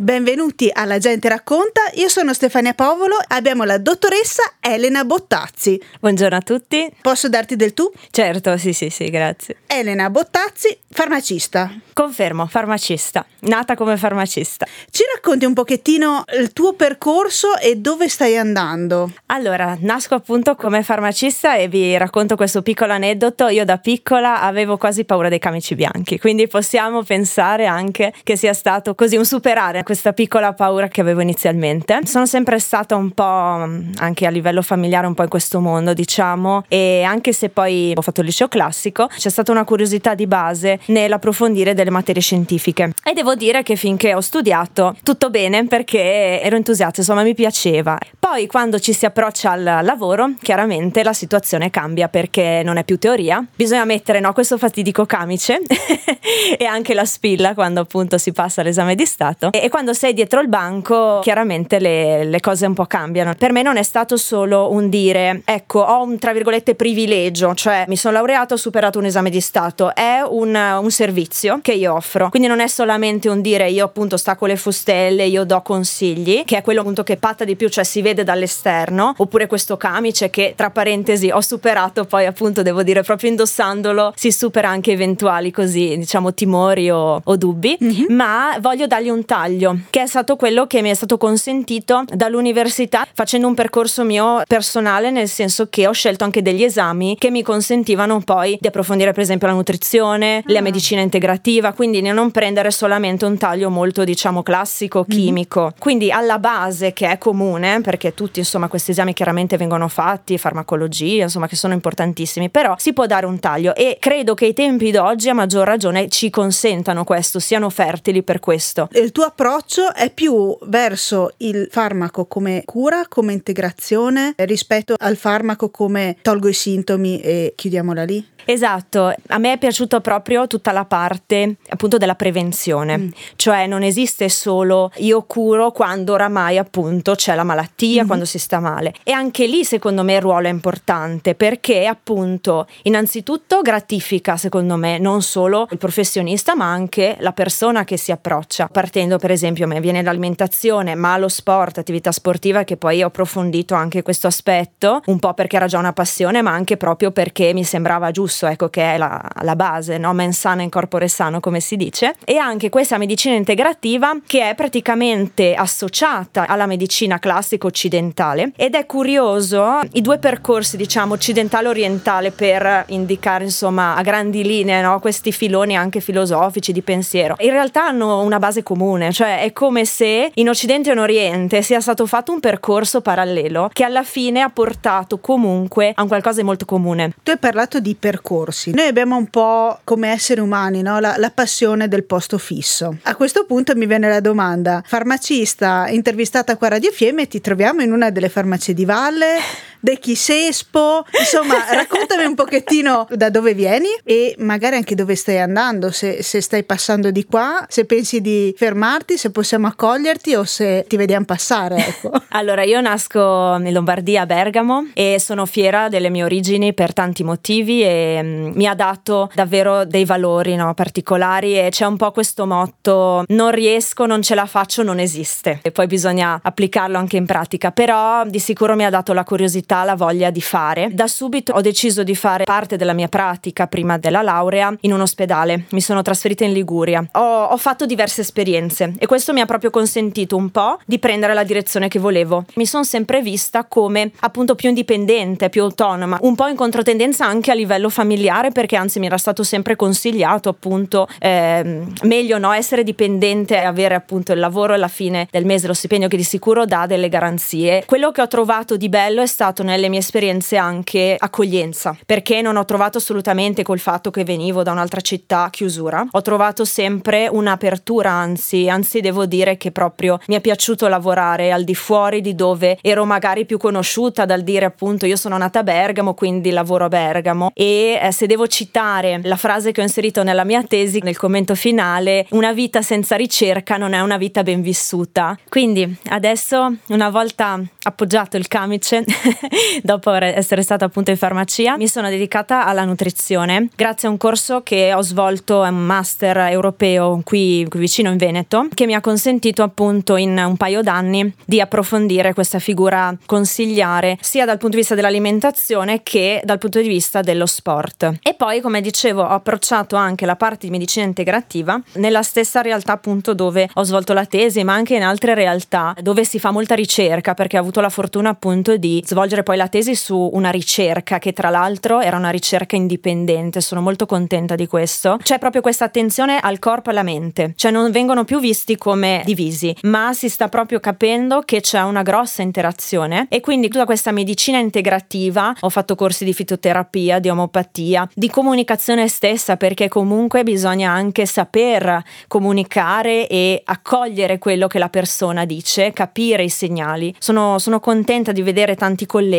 Benvenuti alla Gente Racconta, io sono Stefania Povolo e abbiamo la dottoressa Elena Bottazzi. Buongiorno a tutti. Posso darti del tu? Certo, sì, sì, sì, grazie. Elena Bottazzi, farmacista. Confermo, farmacista, nata come farmacista. Ci racconti un pochettino il tuo percorso e dove stai andando? Allora, nasco appunto come farmacista e vi racconto questo piccolo aneddoto. Io da piccola avevo quasi paura dei camici bianchi, quindi possiamo pensare anche che sia stato così un superare questa piccola paura che avevo inizialmente. Sono sempre stata un po' anche a livello familiare un po' in questo mondo, diciamo, e anche se poi ho fatto il liceo classico, c'è stata una curiosità di base nell'approfondire delle materie scientifiche. E devo dire che finché ho studiato tutto bene perché ero entusiasta, insomma, mi piaceva. Poi quando ci si approccia al lavoro, chiaramente la situazione cambia perché non è più teoria, bisogna mettere no, questo fatidico camice e anche la spilla quando appunto si passa all'esame di Stato. E quando sei dietro il banco, chiaramente le, le, cose un po' cambiano. Per me non è stato solo un dire, ecco, ho un tra virgolette privilegio, cioè mi sono laureato, ho superato un esame di Stato, è un, un servizio che io offro. Quindi non è solamente un dire io appunto stacco le fustelle, io do consigli, che è quello appunto che patta di più, cioè si vede dall'esterno, oppure questo camice che tra parentesi ho superato, poi appunto devo dire proprio indossandolo si supera anche eventuali così diciamo timori o, o dubbi, mm-hmm. ma voglio dargli un taglio che è stato quello che mi è stato consentito dall'università facendo un percorso mio personale, nel senso che ho scelto anche degli esami che mi consentivano poi di approfondire per esempio la nutrizione, ah. la medicina integrativa, quindi di non prendere solamente un taglio molto diciamo classico, mhm. chimico. Mm-hmm. Quindi alla base che è comune, perché tutti insomma questi esami chiaramente vengono fatti, farmacologia, insomma che sono importantissimi, però si può dare un taglio e credo che i tempi d'oggi a maggior ragione ci consentano questo, siano fertili per questo. Il tuo approccio è più verso il farmaco come cura, come integrazione, rispetto al farmaco come tolgo i sintomi e chiudiamola lì? Esatto, a me è piaciuta proprio tutta la parte appunto della prevenzione, mm. cioè non esiste solo io curo quando oramai appunto c'è la malattia, mm. quando si sta male. E anche lì secondo me il ruolo è importante perché appunto innanzitutto gratifica secondo me non solo il professionista ma anche la persona che si approccia, partendo per esempio a me viene l'alimentazione ma lo sport, attività sportiva che poi ho approfondito anche questo aspetto, un po' perché era già una passione ma anche proprio perché mi sembrava giusto ecco che è la, la base, no? mens sana in corpore sano come si dice, e anche questa medicina integrativa che è praticamente associata alla medicina classica occidentale ed è curioso i due percorsi diciamo occidentale orientale per indicare insomma a grandi linee no? questi filoni anche filosofici di pensiero in realtà hanno una base comune cioè è come se in occidente e in oriente sia stato fatto un percorso parallelo che alla fine ha portato comunque a un qualcosa di molto comune tu hai parlato di percorsi. Noi abbiamo un po' come esseri umani no? la, la, passione del posto fisso. A questo punto mi viene la domanda, farmacista intervistata qua a Radio Fiemme, ti troviamo in una delle farmacie di Valle, De Chisespo, insomma raccontami un pochettino da dove vieni e magari anche dove stai andando, se, se stai passando di qua, se pensi di fermarti, se possiamo accoglierti o se ti vediamo passare. Ecco. allora io nasco in Lombardia a Bergamo e sono fiera delle mie origini per tanti motivi e Ehm, mi ha dato davvero dei valori no, particolari e c'è un po' questo motto non riesco, non ce la faccio, non esiste e poi bisogna applicarlo anche in pratica, però di sicuro mi ha dato la curiosità, la voglia di fare. Da subito ho deciso di fare parte della mia pratica prima della laurea in un ospedale, mi sono trasferita in Liguria, ho, ho fatto diverse esperienze e questo mi ha proprio consentito un po' di prendere la direzione che volevo. Mi sono sempre vista come appunto più indipendente, più autonoma, un po' in controtendenza anche a livello familiare familiare perché anzi mi era stato sempre consigliato appunto eh, meglio no, essere dipendente e avere appunto il lavoro alla fine del mese, lo stipendio che di sicuro dà delle garanzie. Quello che ho trovato di bello è stato nelle mie esperienze anche accoglienza, perché non ho trovato assolutamente col fatto che venivo da un'altra città chiusura, ho trovato sempre un'apertura, anzi, anzi devo dire che proprio mi è piaciuto lavorare al di fuori di dove ero magari più conosciuta dal dire appunto io sono nata a Bergamo, quindi lavoro a Bergamo e eh, se devo citare la frase che ho inserito nella mia tesi, nel commento finale, una vita senza ricerca non è una vita ben vissuta. Quindi adesso, una volta appoggiato il camice, dopo essere stata appunto in farmacia, mi sono dedicata alla nutrizione grazie a un corso che ho svolto, un master europeo qui, qui vicino in Veneto, che mi ha consentito appunto in un paio d'anni di approfondire questa figura consigliare sia dal punto di vista dell'alimentazione che dal punto di vista dello sport. E poi, come dicevo, ho approcciato anche la parte di medicina integrativa nella stessa realtà appunto dove ho svolto la tesi, ma anche in altre realtà dove si fa molta ricerca perché ho avuto la fortuna appunto di svolgere poi la tesi su una ricerca che tra l'altro era una ricerca indipendente, sono molto contenta di questo. C'è proprio questa attenzione al corpo e alla mente, cioè non vengono più visti come divisi, ma si sta proprio capendo che c'è una grossa interazione e quindi tutta questa medicina integrativa, ho fatto corsi di fitoterapia, di omopatia, di comunicazione stessa perché comunque bisogna anche saper comunicare e accogliere quello che la persona dice, capire i segnali. Sono, sono contenta di vedere tanti colleghi,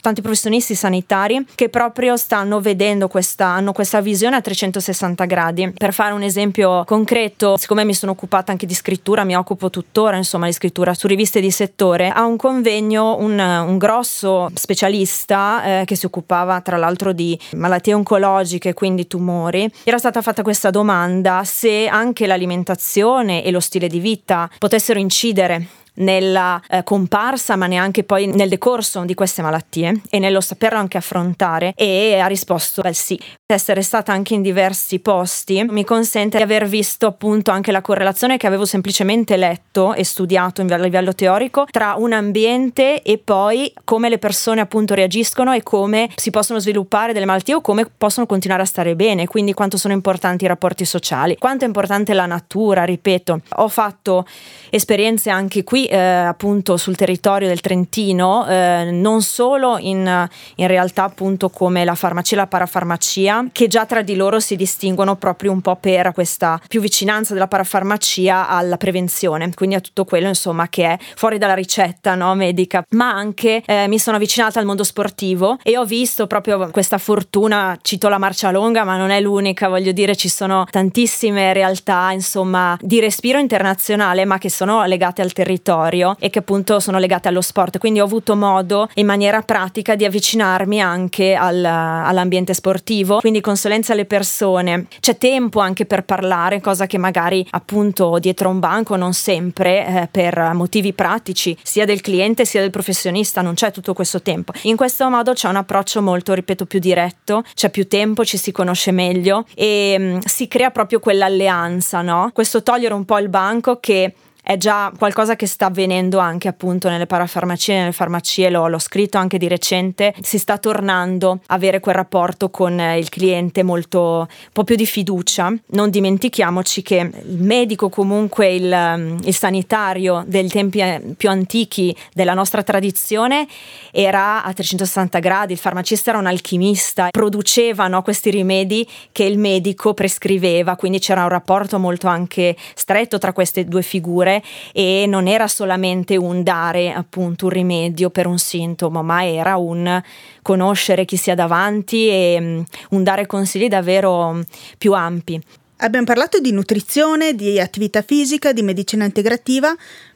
tanti professionisti sanitari che proprio stanno vedendo questa, hanno questa visione a 360 gradi. Per fare un esempio concreto, siccome mi sono occupata anche di scrittura, mi occupo tuttora insomma di scrittura su riviste di settore, a un convegno un, un grosso specialista eh, che si occupava tra l'altro di malattie oncologiche, quindi tumori, era stata fatta questa domanda se anche l'alimentazione e lo stile di vita potessero incidere nella eh, comparsa ma neanche poi nel decorso di queste malattie e nello saperlo anche affrontare e ha risposto beh sì. Essere stata anche in diversi posti mi consente di aver visto appunto anche la correlazione che avevo semplicemente letto e studiato a livello teorico tra un ambiente e poi come le persone appunto reagiscono e come si possono sviluppare delle malattie o come possono continuare a stare bene, quindi quanto sono importanti i rapporti sociali, quanto è importante la natura, ripeto. Ho fatto esperienze anche qui eh, appunto sul territorio del Trentino, eh, non solo in, in, realtà appunto come la farmacia e la parafarmacia, che già tra di loro si distinguono proprio un po' per questa più vicinanza della parafarmacia alla prevenzione, quindi a tutto quello insomma che è fuori dalla ricetta no, medica, ma anche eh, mi sono avvicinata al mondo sportivo e ho visto proprio questa fortuna, cito la marcia longa, ma non è l'unica, voglio dire ci sono tantissime realtà insomma di respiro internazionale ma che sono legate al territorio territorio e che appunto sono legate allo sport. Quindi ho avuto modo in maniera pratica di avvicinarmi anche al, all'ambiente sportivo, quindi consulenza alle persone. C'è tempo anche per parlare, cosa che magari appunto dietro un banco non sempre eh, per motivi pratici, sia del cliente sia del professionista, non c'è tutto questo tempo. In questo modo c'è un approccio molto, ripeto, più diretto, c'è più tempo, ci si conosce meglio e mh, mm, si crea proprio quell'alleanza, no? Questo togliere un po' il banco che è già qualcosa che sta avvenendo anche appunto nelle parafarmacie, nelle farmacie, l'ho, l'ho, scritto anche di recente, si sta tornando a avere quel rapporto con il cliente molto, un po' più di fiducia. Non dimentichiamoci che il medico comunque, il, il sanitario dei tempi eh, più antichi della nostra tradizione era a 360 gradi, il farmacista era un alchimista, produceva no, questi rimedi che il medico prescriveva, quindi c'era un rapporto molto anche stretto tra queste due figure e non era solamente un dare appunto un rimedio per un sintomo, ma era un conoscere chi sia davanti e um, un dare consigli davvero più ampi. Abbiamo parlato di nutrizione, di attività fisica, di medicina integrativa,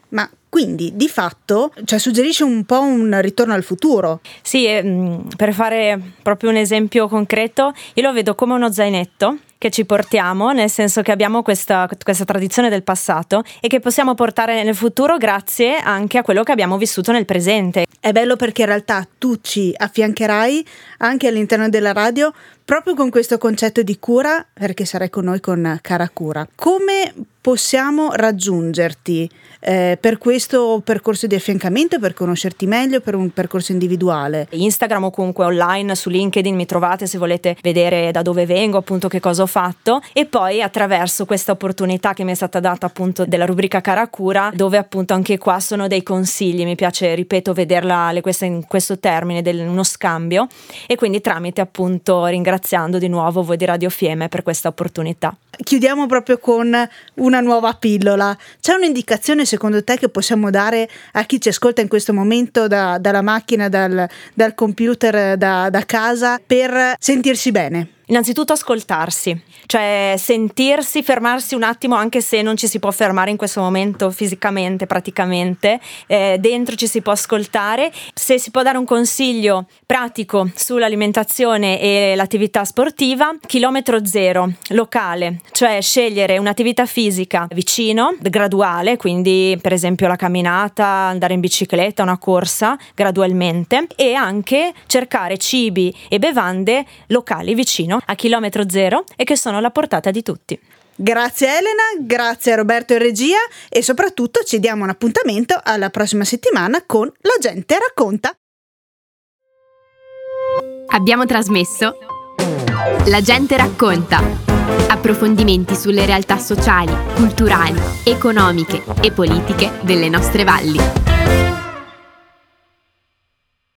ma quindi di fatto cioè, suggerisce un po' un ritorno al futuro. Sì, eh, per fare proprio un esempio concreto, io lo vedo come uno zainetto che ci portiamo, nel senso che abbiamo questa, questa, tradizione del passato e che possiamo portare nel futuro grazie anche a quello che abbiamo vissuto nel presente. È bello perché in realtà tu ci affiancherai anche all'interno della radio proprio con questo concetto di cura, perché sarai con noi con Cara Cura. Come possiamo raggiungerti eh, per questo percorso di affiancamento, per conoscerti meglio, per un percorso individuale? Instagram o comunque online su LinkedIn mi trovate se volete vedere da dove vengo, appunto che cosa ho fatto e poi attraverso questa opportunità che mi è stata data appunto della rubrica Cara Cura, dove appunto anche qua sono dei consigli, mi piace ripeto vederla in questo termine, del, uno scambio e quindi tramite appunto ringraziando di nuovo voi di Radio Fieme per questa opportunità. Chiudiamo proprio con una nuova pillola. C'è un'indicazione secondo te che possiamo dare a chi ci ascolta in questo momento da, dalla macchina, dal, dal computer, da, da casa per sentirsi bene? Innanzitutto ascoltarsi, cioè sentirsi, fermarsi un attimo anche se non ci si può fermare in questo momento fisicamente, praticamente, eh, dentro ci si può ascoltare. Se si può dare un consiglio pratico sull'alimentazione e l'attività sportiva, chilometro zero, locale, cioè scegliere un'attività fisica vicino, graduale, quindi per esempio la camminata, andare in bicicletta, una corsa, gradualmente e anche cercare cibi e bevande locali vicino a chilometro zero e che sono alla portata di tutti. Grazie Elena, grazie a Roberto in regia e soprattutto ci diamo un appuntamento alla prossima settimana con La gente racconta. Abbiamo trasmesso La gente racconta. Approfondimenti sulle realtà sociali, culturali, economiche e politiche delle nostre valli.